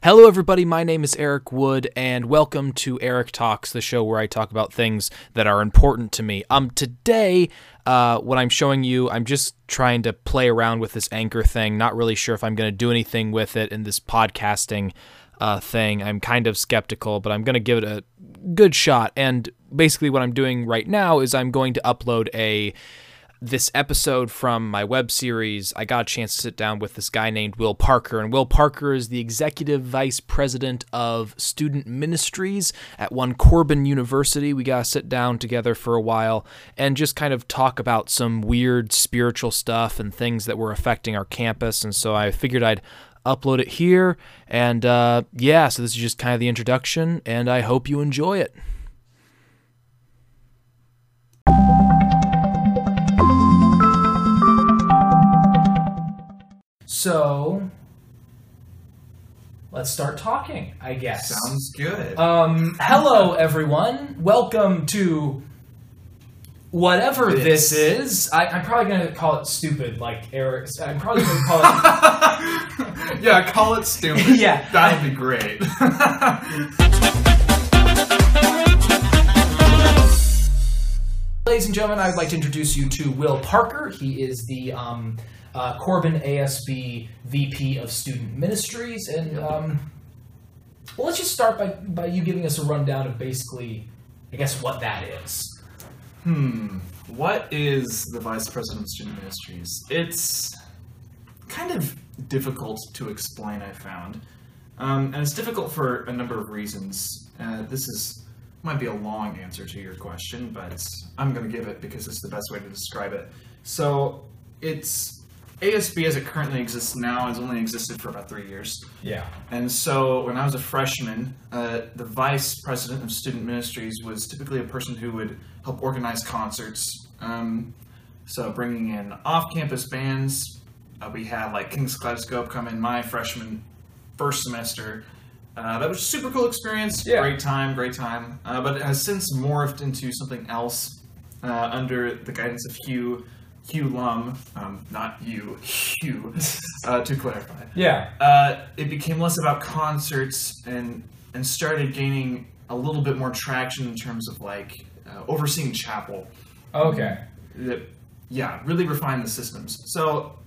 Hello, everybody. My name is Eric Wood, and welcome to Eric Talks, the show where I talk about things that are important to me. Um, today, uh, what I'm showing you, I'm just trying to play around with this anchor thing. Not really sure if I'm going to do anything with it in this podcasting uh, thing. I'm kind of skeptical, but I'm going to give it a good shot. And basically, what I'm doing right now is I'm going to upload a this episode from my web series, I got a chance to sit down with this guy named Will Parker. And Will Parker is the executive vice president of student ministries at one Corban University. We got to sit down together for a while and just kind of talk about some weird spiritual stuff and things that were affecting our campus. And so I figured I'd upload it here. And uh, yeah, so this is just kind of the introduction, and I hope you enjoy it. So let's start talking, I guess. Sounds good. Um, hello, everyone. Welcome to whatever this, is. I, I'm probably going to call it stupid, like Eric. I'm probably going to call it. yeah, call it stupid. Yeah. That would be great. Ladies and gentlemen, I would like to introduce you to Will Parker. He is the um, uh, Corban ASB VP of Student Ministries. And um, well, let's just start by, by you giving us a rundown of basically, I guess, what that is. hmm. What is the Vice President of Student Ministries? It's kind of difficult to explain, I found. Um, and it's difficult for a number of reasons. Uh, this is might be a long answer to your question, but I'm going to give it because it's the best way to describe it. So, it's ASB as it currently exists now has only existed for about three years. Yeah. And so when I was a freshman, uh, the vice president of student ministries was typically a person who would help organize concerts. Um, so bringing in off-campus bands, uh, we had like King's Kaleidoscope come in my freshman first semester. Uh, that was a super cool experience. Yeah. Great time, great time. Uh, but it has since morphed into something else uh, under the guidance of Hugh. Hugh Lum, um, not you, Hugh, uh, to clarify Yeah. uh, it became less about concerts and and started gaining a little bit more traction in terms of like uh, overseeing chapel. Okay. That yeah, really refine the systems. So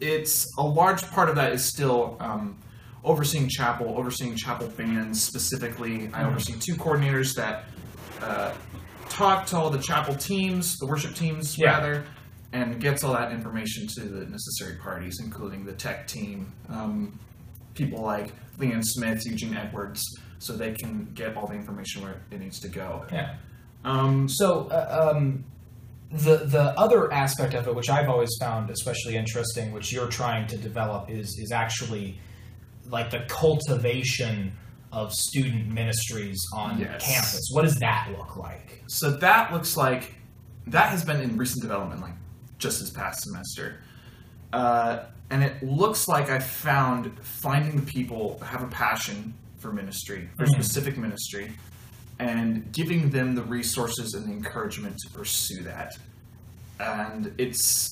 it's a large part of that is still um, overseeing chapel, overseeing chapel bands specifically. I Mhm. oversee two coordinators that uh, talk to all the chapel teams, the worship teams Yeah. rather, and gets all that information to the necessary parties, including the tech team, um, people like Leanne Smith, Eugene Edwards, so they can get all the information where it needs to go. Yeah. Um, So, uh, um, the the other aspect of it, which I've always found especially interesting, which you're trying to develop, is is actually like the cultivation of student ministries on Yes. campus. What does that look like? So that looks like that has been in recent development, like just this past semester. Uh, and it looks like I found finding the people that have a passion for ministry, for Mhm. specific ministry, and giving them the resources and the encouragement to pursue that. And it's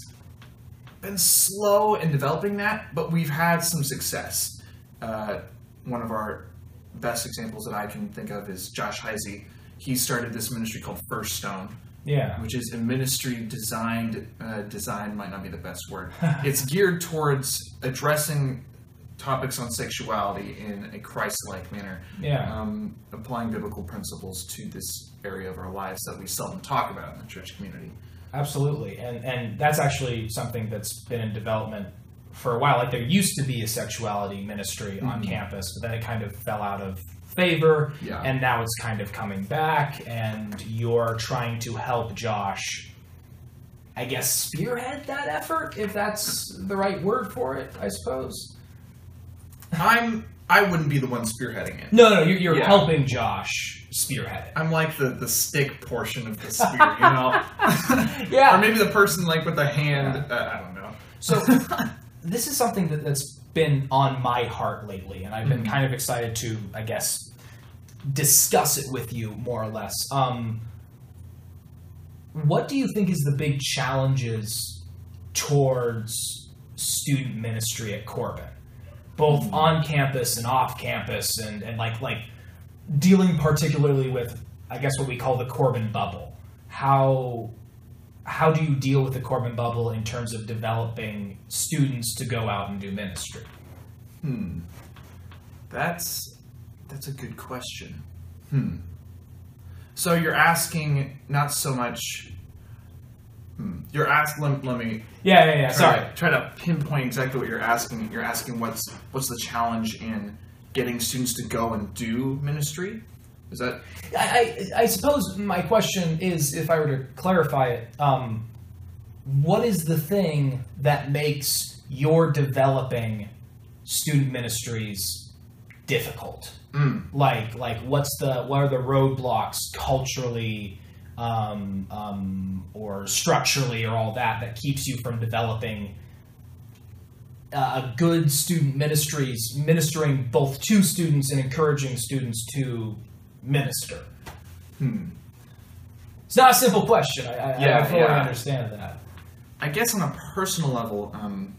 been slow in developing that, but we've had some success. Uh, one of our best examples that I can think of is Josh Heisey. He started this ministry called First Stone, Yeah. which is a ministry designed. Uh, design might not be the best word. it's geared towards addressing topics on sexuality in a Christ-like manner, Yeah. um, applying biblical principles to this area of our lives that we seldom talk about in the church community. Absolutely, and and that's actually something that's been in development for a while. Like there used to be a sexuality ministry on Mhm. campus, but then it kind of fell out of favor, Yeah. and now it's kind of coming back. And you're trying to help Josh, I guess, spearhead that effort, if that's the right word for it. I suppose. I'm. I wouldn't be the one spearheading it. No, no, you're, you're Yeah. helping Josh spearhead it. I'm like the, the stick portion of the spear, you know? Yeah. or maybe the person like with the hand. Uh, I don't know. So this is something that, that's been on my heart lately, and I've been Mhm. kind of excited to, I guess, discuss it with you more or less. Um, what do you think is the big challenges towards student ministry at Corban? both on campus and off campus, and, and like like dealing particularly with I guess what we call the Corban bubble. How how do you deal with the Corban bubble in terms of developing students to go out and do ministry? Hmm. That's that's a good question. Hmm. So you're asking not so much. Hmm. You're asking. Let, let me Yeah, yeah, yeah. try, Sorry. to- try to pinpoint exactly what you're asking. You're asking what's what's the challenge in getting students to go and do ministry. Is that I, I, I suppose my question is, if I were to clarify it, um, what is the thing that makes your developing student ministries difficult? Mm. Like, like what's the what are the roadblocks culturally, um, um, or structurally, or all that that keeps you from developing uh, a good student ministries, ministering both to students and encouraging students to minister? Hmm. It's not a simple question. I, I, Yeah, I fully yeah. understand that. I guess on a personal level, um,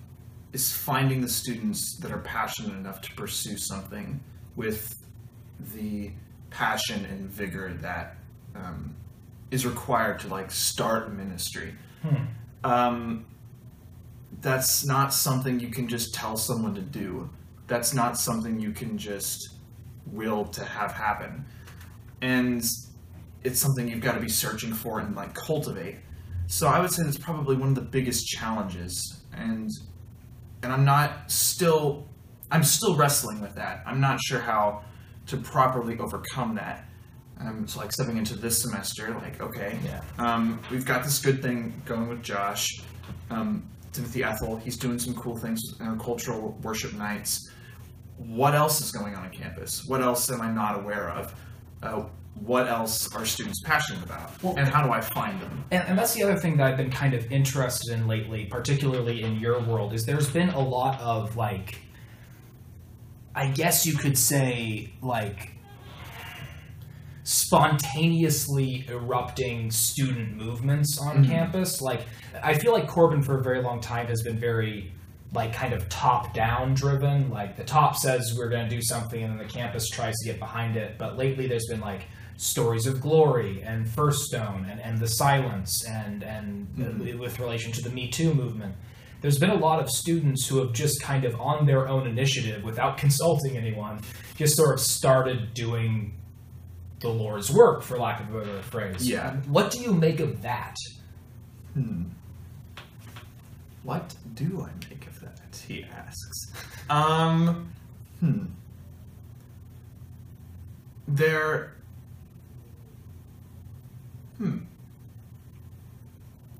is finding the students that are passionate enough to pursue something with the passion and vigor that um, is required to like start a ministry. Hmm. Um, that's not something you can just tell someone to do. That's not something you can just will to have happen. And it's something you've got to be searching for and like cultivate. So I would say that's probably one of the biggest challenges, and and I'm not still I'm still wrestling with that. I'm not sure how to properly overcome that. Um, so like stepping into this semester, like okay, Yeah. um, we've got this good thing going with Josh, um, Timothy Ethel. He's doing some cool things, uh, cultural worship nights. What else is going on on campus? What else am I not aware of? Uh, what else are students passionate about? Well- and how do I find them? And, and that's the other thing that I've been kind of interested in lately, particularly in your world, is there's been a lot of like, I guess you could say, like, spontaneously erupting student movements on Mhm. campus. Like, I feel like Corban for a very long time has been very, like, kind of top down driven. Like, the top says we're going to do something, and then the campus tries to get behind it. But lately, there's been like stories of glory and First Stone and, and the silence and and Mhm. with relation to the Me Too movement. There's been a lot of students who have just kind of on their own initiative, without consulting anyone, just sort of started doing the Lord's work, for lack of a better phrase. Yeah. What do you make of that? Hmm. What do I make? He asks. Um. Hmm. There. Hmm.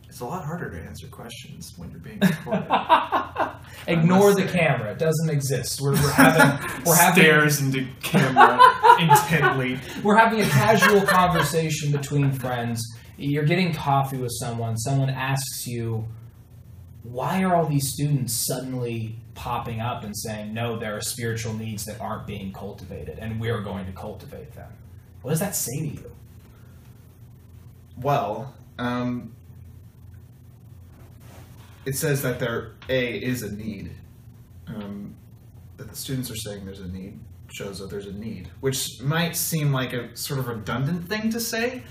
It's a lot harder to answer questions when you're being recorded. Ignore the say. camera; it doesn't exist. We're, we're having we're having Stares into camera intently. we're having a casual conversation between friends. You're getting coffee with someone. Someone asks you, "Why are all these students suddenly popping up and saying no? There are spiritual needs that aren't being cultivated, and we're going to cultivate them." What does that say to you? Well, um, it says that there a is a need. Um, that the students are saying there's a need shows that there's a need, which might seem like a sort of redundant thing to say,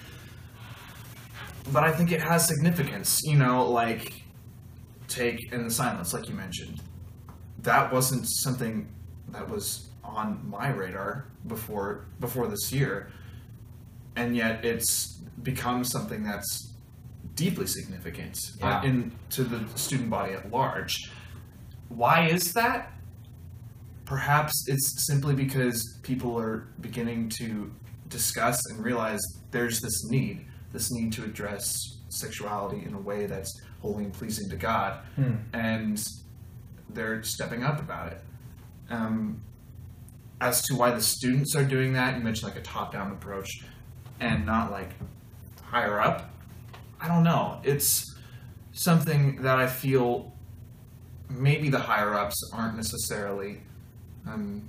but I think it has significance. You know, like take End the Silence, like you mentioned. That wasn't something that was on my radar before before this year, and yet it's become something that's deeply significant uh, in to the student body at large. Why is that? Perhaps it's simply because people are beginning to discuss and realize there's this need, this need to address sexuality in a way that's holy and pleasing to God, Hmm. and they're stepping up about it. Um, as to why the students are doing that, you mentioned like a top-down approach, and not like higher up. I don't know. It's something that I feel maybe the higher ups aren't necessarily um,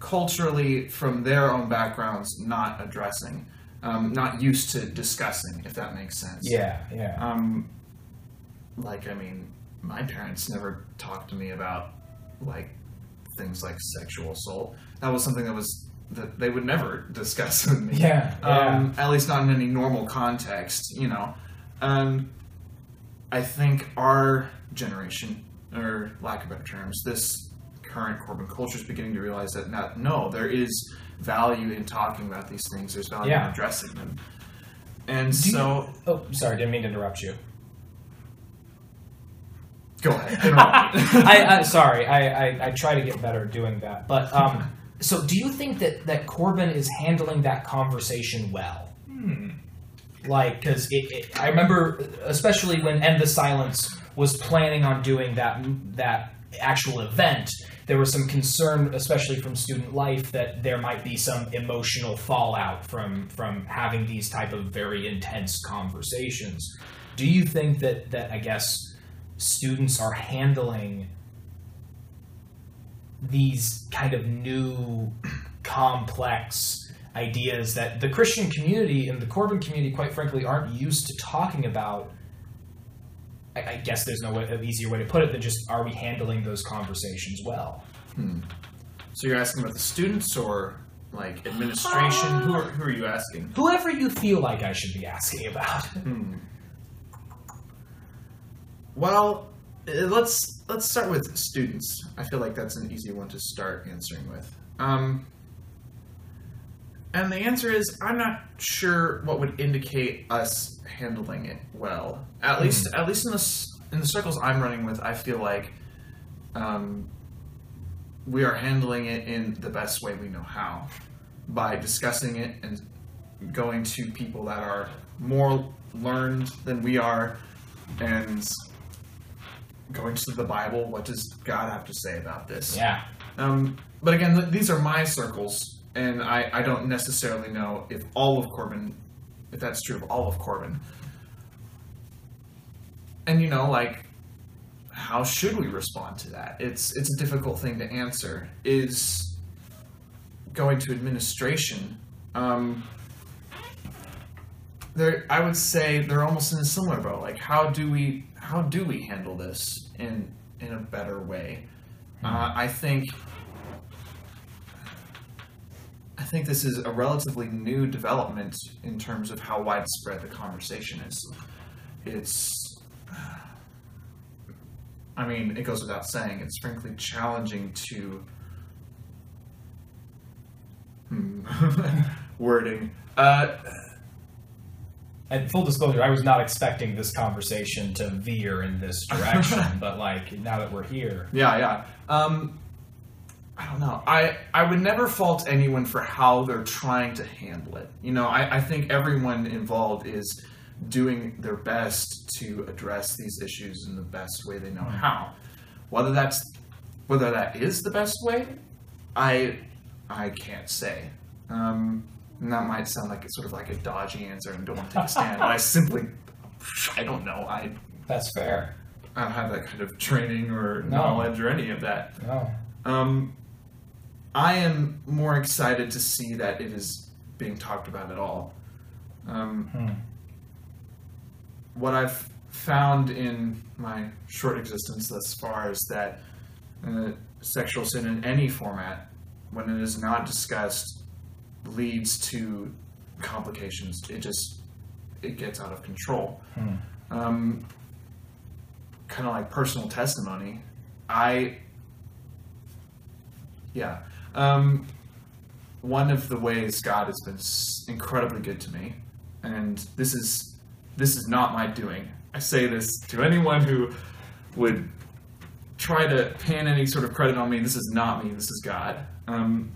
culturally, from their own backgrounds, not addressing, um, not used to discussing, if that makes sense. Yeah, yeah. Um, like, I mean, my parents never talked to me about like things like sexual assault. That was something that was that they would never discuss with me. Yeah, Um, at least not in any normal context, you know. And I think our generation, or lack of better terms, this current Corban culture is beginning to realize that not, no, there is value in talking about these things. There's value Yeah. in addressing them. And Do you- so, Oh, sorry, didn't mean to interrupt you. go ahead. I, I sorry, I, I I try to get better at doing that. But um, so do you think that that Corban is handling that conversation well? Hmm. Like, because I remember, especially when End the Silence was planning on doing that that actual event, there was some concern, especially from student life, that there might be some emotional fallout from from having these type of very intense conversations. Do you think that that I guess students are handling these kind of new complex ideas that the Christian community and the Corban community, quite frankly, aren't used to talking about. I, I guess there's no way, an easier way to put it than just are we handling those conversations well? Hmm. So you're asking about the students or like administration? who, are, who are you asking? Whoever you feel like I should be asking about. Hmm. Well, uh, let's let's start with students. I feel like that's an easy one to start answering with. Um, and the answer is I'm not sure what would indicate us handling it well. At least at least in the in the circles I'm running with, I feel like um, we are handling it in the best way we know how by discussing it and going to people that are more learned than we are and going to the Bible. What does God have to say about this? Yeah. Um, but again, th- these are my circles, and I, I don't necessarily know if all of Corban, if that's true of all of Corban. And you know, like, how should we respond to that? It's it's a difficult thing to answer. Is going to administration. Um, they're, I would say they're almost in a similar boat. Like, how do we how do we handle this in in a better way? Uh, I think think this is a relatively new development in terms of how widespread the conversation is. It's, I mean, it goes without saying, it's frankly challenging to hmm, wording. Uh, And full disclosure, I was not expecting this conversation to veer in this direction, but like now that we're here, Yeah, yeah. Um, I don't know. I I would never fault anyone for how they're trying to handle it. You know, I, I think everyone involved is doing their best to address these issues in the best way they know how. Whether that's whether that is the best way, I I can't say. Um, and that might sound like it's sort of like a dodgy answer and don't want to take a stand. but I simply I don't know. I that's fair. I don't have that kind of training or No. knowledge or any of that. No. Um, I am more excited to see that it is being talked about at all. Um, Hmm. what I've found in my short existence thus far is that uh, sexual sin in any format, when it is not discussed, leads to complications. It just it gets out of control. Hmm. Um, kind of like personal testimony. I yeah. Um, one of the ways God has been incredibly good to me, and this is this is not my doing. I say this to anyone who would try to pin any sort of credit on me. This is not me. This is God. Um,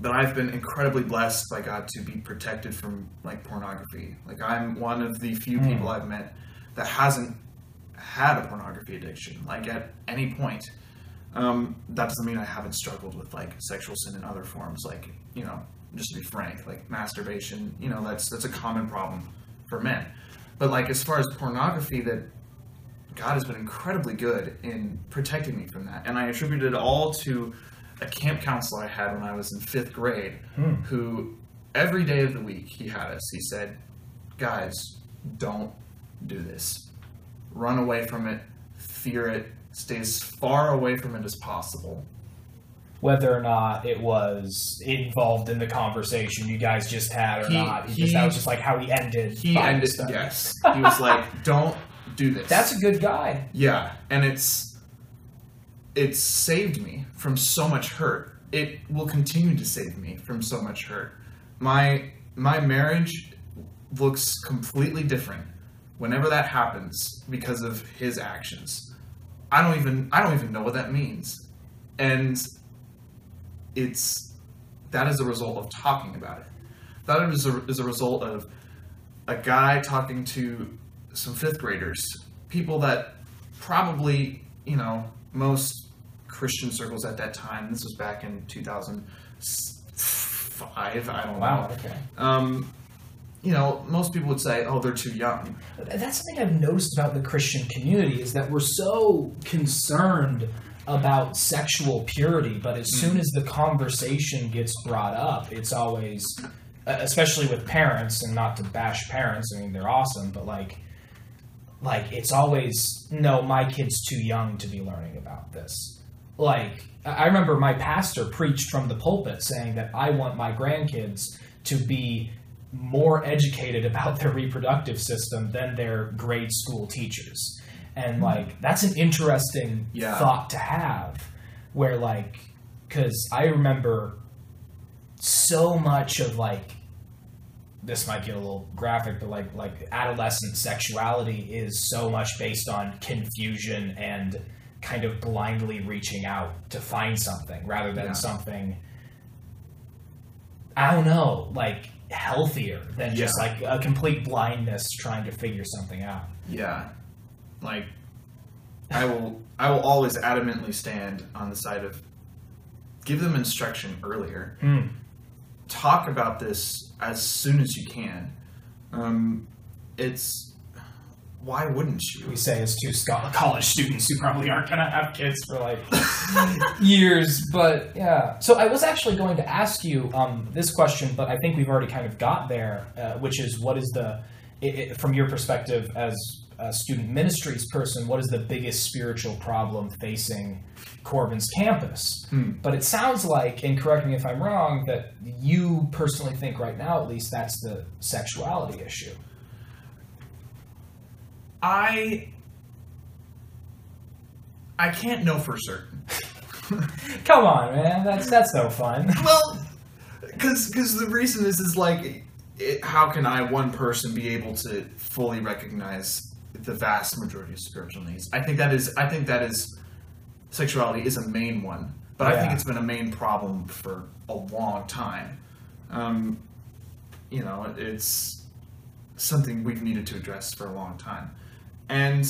but I've been incredibly blessed by God to be protected from like pornography. Like I'm one of the few Hmm. people I've met that hasn't had a pornography addiction, like at any point. Um, that doesn't mean I haven't struggled with like sexual sin in other forms, like you know, just to be frank, like masturbation. You know, that's that's a common problem for men. But like as far as pornography, that God has been incredibly good in protecting me from that, and I attribute it all to a camp counselor I had when I was in fifth grade, Hmm. who every day of the week he had us. He said, "Guys, don't do this. Run away from it. Fear it. Stay as far away from it as possible. Whether or not it was involved in the conversation you guys just had or He- not, he, just, that was just like how he ended. He ended, study. yes. He was like, "Don't do this." That's a good guy. Yeah, and it's it saved me from so much hurt. It will continue to save me from so much hurt. My my marriage looks completely different whenever that happens because of his actions. I don't even I don't even know what that means. And it's that is a result of talking about it. That is a, is a result of a guy talking to some fifth graders, people that probably, you know, most Christian circles at that time, this was back in 2005, I don't Wow. know. Okay. Um, you know, most people would say, oh, they're too young. That's something I've noticed about the Christian community is that we're so concerned about sexual purity, but as soon mm. as the conversation gets brought up, it's always, especially with parents, and not to bash parents. I mean, they're awesome, but like, like it's always no, my kid's too young to be learning about this. Like, I remember my pastor preached from the pulpit saying that I want my grandkids to be more educated about their reproductive system than their grade school teachers. And hmm. like that's an interesting Yeah. thought to have where like cuz I remember so much of like this might get a little graphic but like like adolescent sexuality is so much based on confusion and kind of blindly reaching out to find something rather than Yeah. something I don't know, like healthier than just like a complete blindness trying to figure something out. Yeah. Like I will I will always adamantly stand on the side of give them instruction earlier. Hmm. Talk about this as soon as you can. Um, it's why wouldn't you? We say as two college students who probably aren't going to have kids for like years, but yeah. So I was actually going to ask you um, this question, but I think we've already kind of got there, uh, which is what is the, i i from your perspective as a student ministries person, what is the biggest spiritual problem facing Corban's campus? Hmm. But it sounds like, and correct me if I'm wrong, that you personally think right now, at least, that's the sexuality issue. I I can't know for certain. Come on, man, that's that's no fun. well, because because the reason is is like, it, how can I one person be able to fully recognize the vast majority of spiritual needs? I think that is I think that is sexuality is a main one, but I think it's been a main problem for a long time. Um, you know, it's something we've needed to address for a long time, and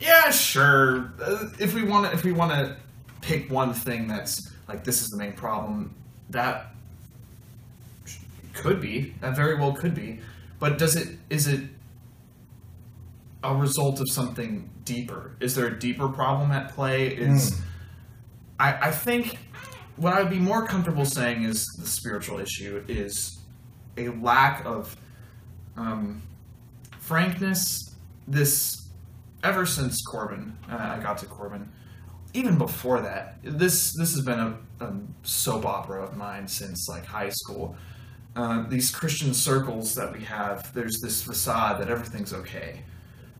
yeah, sure. If we want to, if we want to pick one thing that's like this is the main problem, that could be. That very well could be. But does it? Is it a result of something deeper? Is there a deeper problem at play? Is I, I think what I would be more comfortable saying is the spiritual issue is a lack of um, frankness. This ever since Corban, uh, I got to Corban, even before that, this this has been a, a soap opera of mine since like high school. Uh, these Christian circles that we have, there's this facade that everything's okay,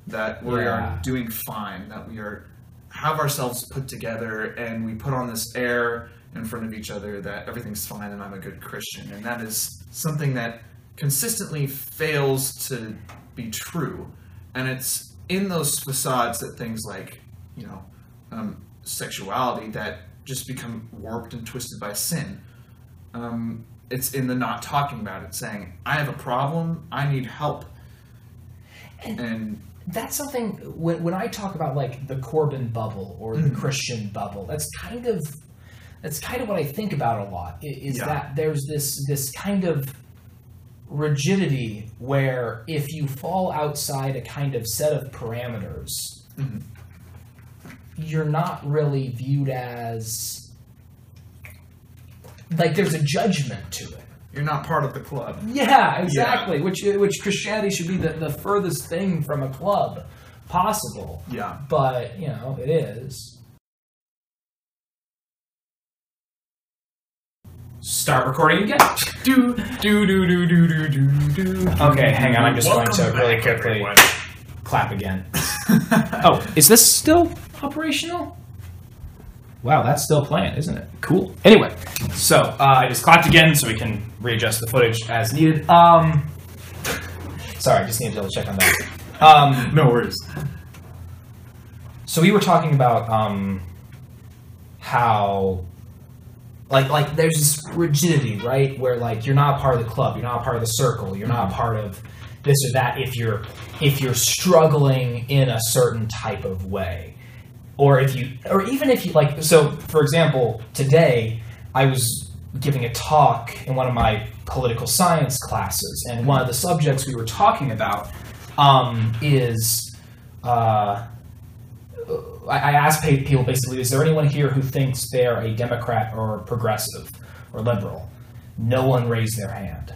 that we Yeah. are doing fine, that we are have ourselves put together, and we put on this air in front of each other that everything's fine and I'm a good Christian, and that is something that consistently fails to be true, and it's in those facades that things like you know um, sexuality that just become warped and twisted by sin. Um, it's in the not talking about it, saying, "I have a problem. I need help," and that's something when, when I talk about like the Corban bubble or the Mhm. Christian bubble, that's kind of that's kind of what I think about a lot. Is Yeah. that there's this this kind of rigidity where if you fall outside a kind of set of parameters, Mhm. you're not really viewed as like there's a judgment to it. you're not part of the club. Yeah, exactly. Which which Christianity should be the, the furthest thing from a club. possible. Yeah. But, you know, it is. Start recording again. Do do do do do do do do. Okay, hang on. I'm just going to Welcome really back, quickly everyone. clap again. Oh, is this still operational? Wow, that's still playing, isn't it? Cool. Anyway, so uh, I just clapped again so we can readjust the footage as needed. Um, sorry, I just need to double check on that. Um, No worries. so we were talking about um, how, like, like there's this rigidity, right? Where like you're not part of the club, you're not part of the circle, you're not part of this or that. If you're if you're struggling in a certain type of way, or if you, or even if you like, so for example, today I was giving a talk in one of my political science classes, and one of the subjects we were talking about um, is. Uh, I I asked people basically, is there anyone here who thinks they're a Democrat or progressive or liberal? No one raised their hand.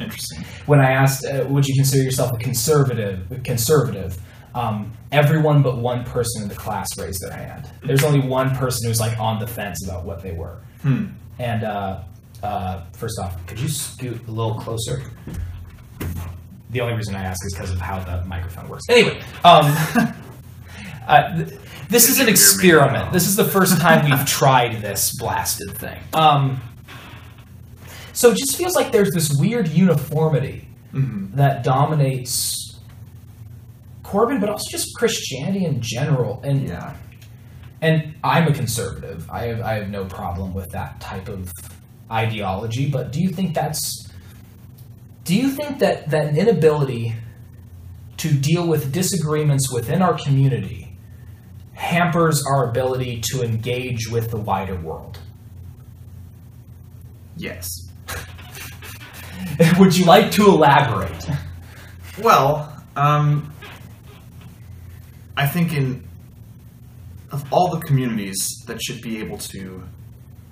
Interesting. When I asked, uh, would you consider yourself a conservative? Conservative. Um, everyone but one person in the class raised their hand. There's only one person who's like on the fence about what they were. Hmm. And uh, uh, first off, could you scoot a little closer? The only reason I ask is because of how the microphone works. Anyway, um, uh, th- this is an Can you hear me experiment. This is the first time we've tried this blasted thing. Um, so it just feels like there's this weird uniformity Mhm. that dominates Corban, but also just Christianity in general. And Yeah. and I'm a conservative. I have I have no problem with that type of ideology. But do you think that's do you think that that an inability to deal with disagreements within our community hampers our ability to engage with the wider world? Yes. Would you like to elaborate? Well, um, I think in of all the communities that should be able to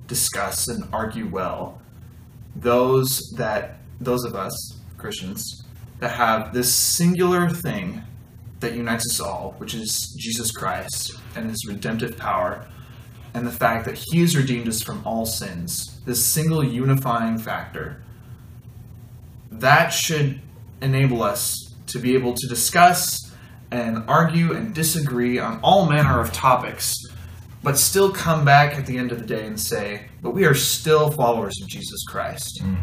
discuss and argue well, those that those of us Christians that have this singular thing that unites us all, which is Jesus Christ and His redemptive power, and the fact that He has redeemed us from all sins. This single unifying factor that should enable us to be able to discuss and argue and disagree on all manner of topics, but still come back at the end of the day and say, but we are still followers of Jesus Christ. Mm.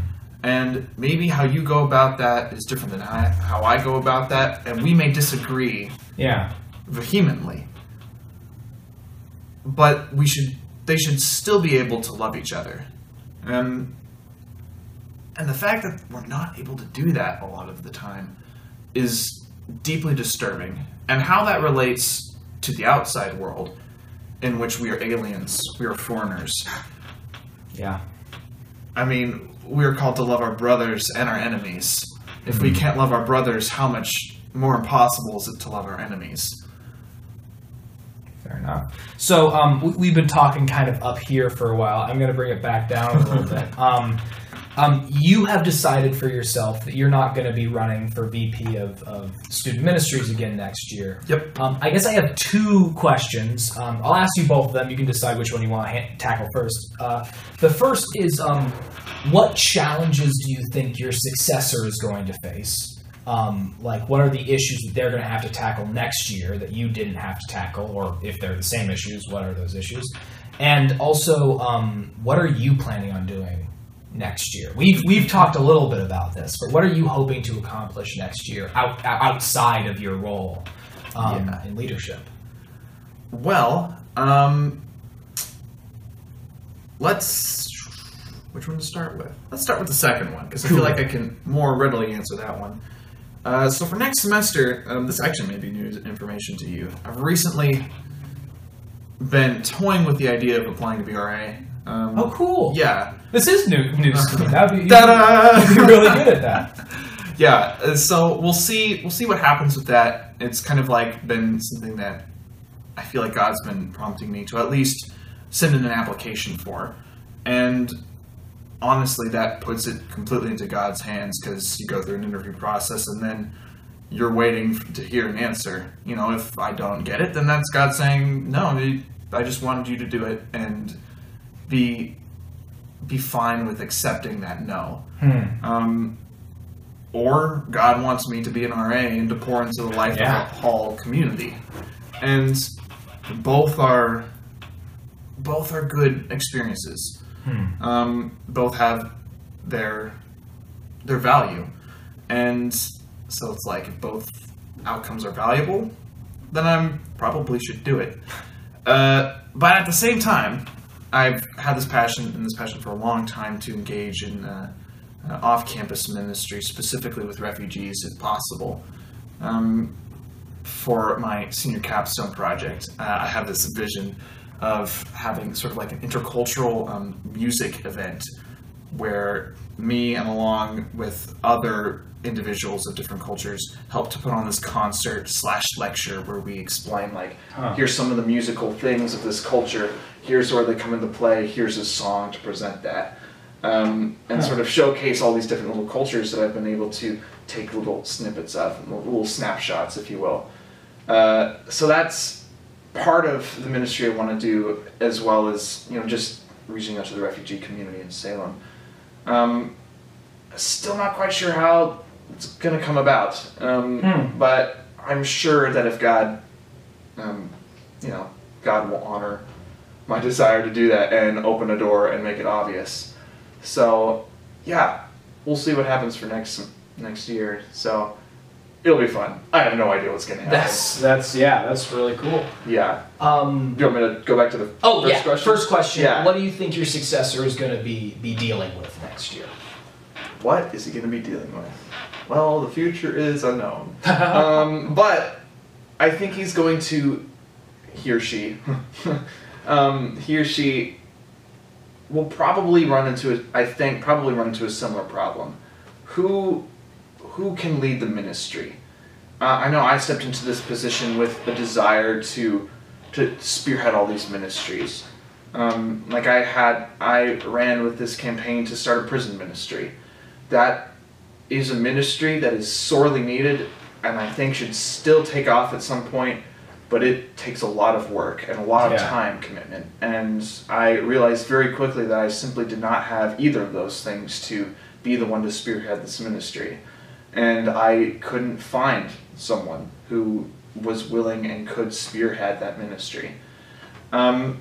And maybe how you go about that is different than I, how I go about that, and we may disagree Yeah. vehemently. But we should they should still be able to love each other. Um, and the fact that we're not able to do that a lot of the time is deeply disturbing. And how that relates to the outside world in which we are aliens, we are foreigners. Yeah. I mean, we are called to love our brothers and our enemies. If we can't love our brothers, how much more impossible is it to love our enemies? Fair enough. So um, we, we've been talking kind of up here for a while. I'm going to bring it back down a little bit. Um, um, you have decided for yourself that you're not going to be running for VP of, of Student Ministries again next year. Yep. Um, I guess I have two questions. Um, I'll ask you both of them. You can decide which one you want to ha- tackle first. Uh, the first is um, what challenges do you think your successor is going to face? Um, like, what are the issues that they're going to have to tackle next year that you didn't have to tackle? Or if they're the same issues, what are those issues? And also, um, what are you planning on doing next year? We've, we've talked a little bit about this, but what are you hoping to accomplish next year out, outside of your role um, Yeah. in leadership? Well, um, let's. Which one to start with? Let's start with the second one because I feel like I can more readily answer that one. Uh, so for next semester, um, this actually may be new information to you. I've recently been toying with the idea of applying to BRA. Um, Oh, cool. Yeah. This is new news to me. That'd be, Ta-da! be really good at that. yeah uh, so we'll see we'll see what happens with that it's kind of like been something that i feel like god's been prompting me to at least send in an application for and honestly that puts it completely into god's hands because you go through an interview process and then you're waiting to hear an answer. You know, if I don't get it, then that's God saying, "No, I just wanted you to do it," and be be fine with accepting that no. Um, or God wants me to be an RA and to pour into the life Yeah. of a Hall community, and both are both are good experiences. Um, both have their their value, and so it's like if both outcomes are valuable, then I'm probably should do it. Uh, but at the same time, I've had this passion and this passion for a long time to engage in uh, uh, off-campus ministry, specifically with refugees, if possible. Um, for my senior capstone project, uh, I have this vision of having sort of like an intercultural um, music event where me and along with other individuals of different cultures help to put on this concert slash lecture where we explain like here's some of the musical things of this culture here's where they come into play here's a song to present that um, and sort of showcase all these different little cultures that I've been able to take little snippets of, little snapshots, if you will. Uh, so that's part of the ministry I want to do, as well as you know just reaching out to the refugee community in Salem. Um, still not quite sure how it's going to come about, um, Hmm. but I'm sure that if God, um, you know, God will honor my desire to do that and open a door and make it obvious. So, yeah, we'll see what happens for next next year. So, it'll be fun. I have no idea what's gonna happen. That's that's yeah, that's really cool. yeah. Um, Do you want me to go back to the oh first yeah, question? first question. Yeah. What do you think your successor is going to be be dealing with next year? What is he gonna be dealing with? Well, the future is unknown. um, but I think he's going to, he or she, um, he or she will probably run into a, I think probably run into a similar problem. Who, who can lead the ministry? Uh, I know I stepped into this position with a desire to, to spearhead all these ministries. Um, like I had, I ran with this campaign to start a prison ministry. That is a ministry that is sorely needed and I think should still take off at some point, but it takes a lot of work and a lot of Yeah. time commitment. And I realized very quickly that I simply did not have either of those things to be the one to spearhead this ministry. And I couldn't find someone who was willing and could spearhead that ministry. Um,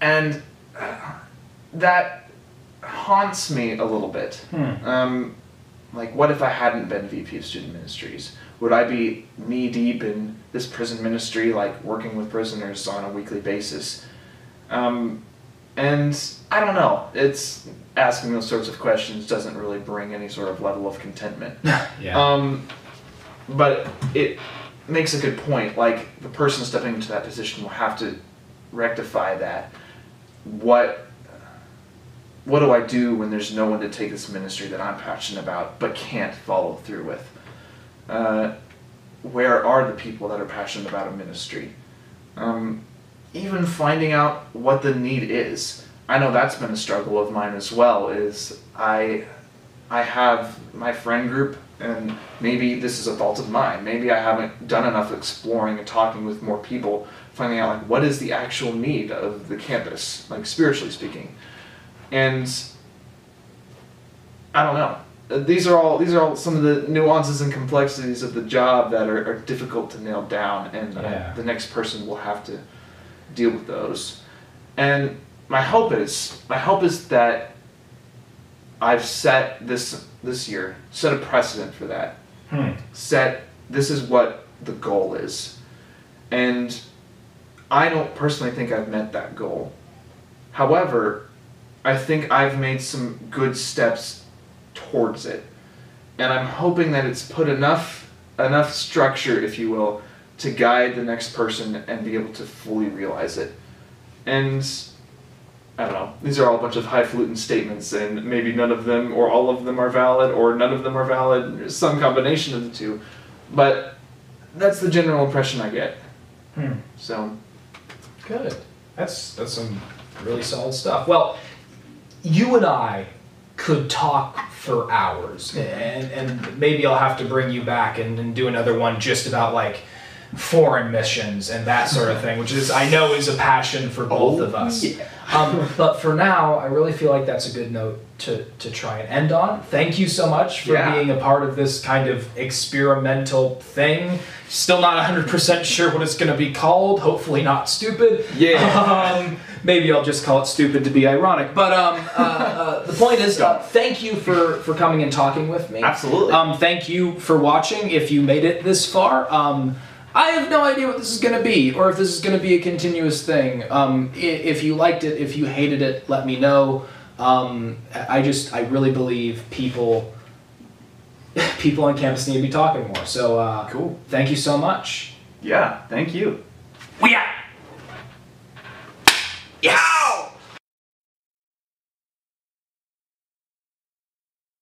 and that haunts me a little bit. Um, like, what if I hadn't been VP of Student Ministries? Would I be knee deep in this prison ministry, like working with prisoners on a weekly basis? Um, and I don't know. It's asking those sorts of questions doesn't really bring any sort of level of contentment. Yeah. Um, but it makes a good point. Like the person stepping into that position will have to rectify that. What what do I do when there's no one to take this ministry that I'm passionate about but can't follow through with? Uh, where are the people that are passionate about a ministry? Um, even finding out what the need is. I know that's been a struggle of mine as well. Is I I have my friend group, and maybe this is a fault of mine. Maybe I haven't done enough exploring and talking with more people, finding out like what is the actual need of the campus, like spiritually speaking. And I don't know. Uh, These are all these are all some of the nuances and complexities of the job that are, are difficult to nail down, and uh, the next person will have to deal with those. And my hope is my hope is that I've set this this year set a precedent for that. Hmm. Set this is what the goal is, and I don't personally think I've met that goal. However, I think I've made some good steps towards it, and I'm hoping that it's put enough enough structure, if you will, to guide the next person and be able to fully realize it. And I don't know. These are all a bunch of highfalutin statements, and maybe none of them or all of them are valid, or none of them are valid, some combination of the two. But that's the general impression I get. Hmm. So, Good. That's that's some really solid stuff. Well, you and I could talk for hours, and and maybe I'll have to bring you back and, and do another one just about like foreign missions and that sort of thing, which is I know is a passion for both of us. Um, but for now, I really feel like that's a good note to, to try and end on. Thank you so much for Yeah. being a part of this kind of experimental thing. Still not 100% sure what it's going to be called. Hopefully, not stupid. Yeah. Um, maybe I'll just call it stupid to be ironic. But um, uh, uh, the point is, uh, thank you for, for coming and talking with me. Absolutely. Um, thank you for watching. If you made it this far, um, I have no idea what this is going to be, or if this is going to be a continuous thing. Um, if you liked it, if you hated it, let me know. Um, I just, I really believe people, people on campus need to be talking more. So, uh, Cool. Thank you so much. Yeah, thank you. We out.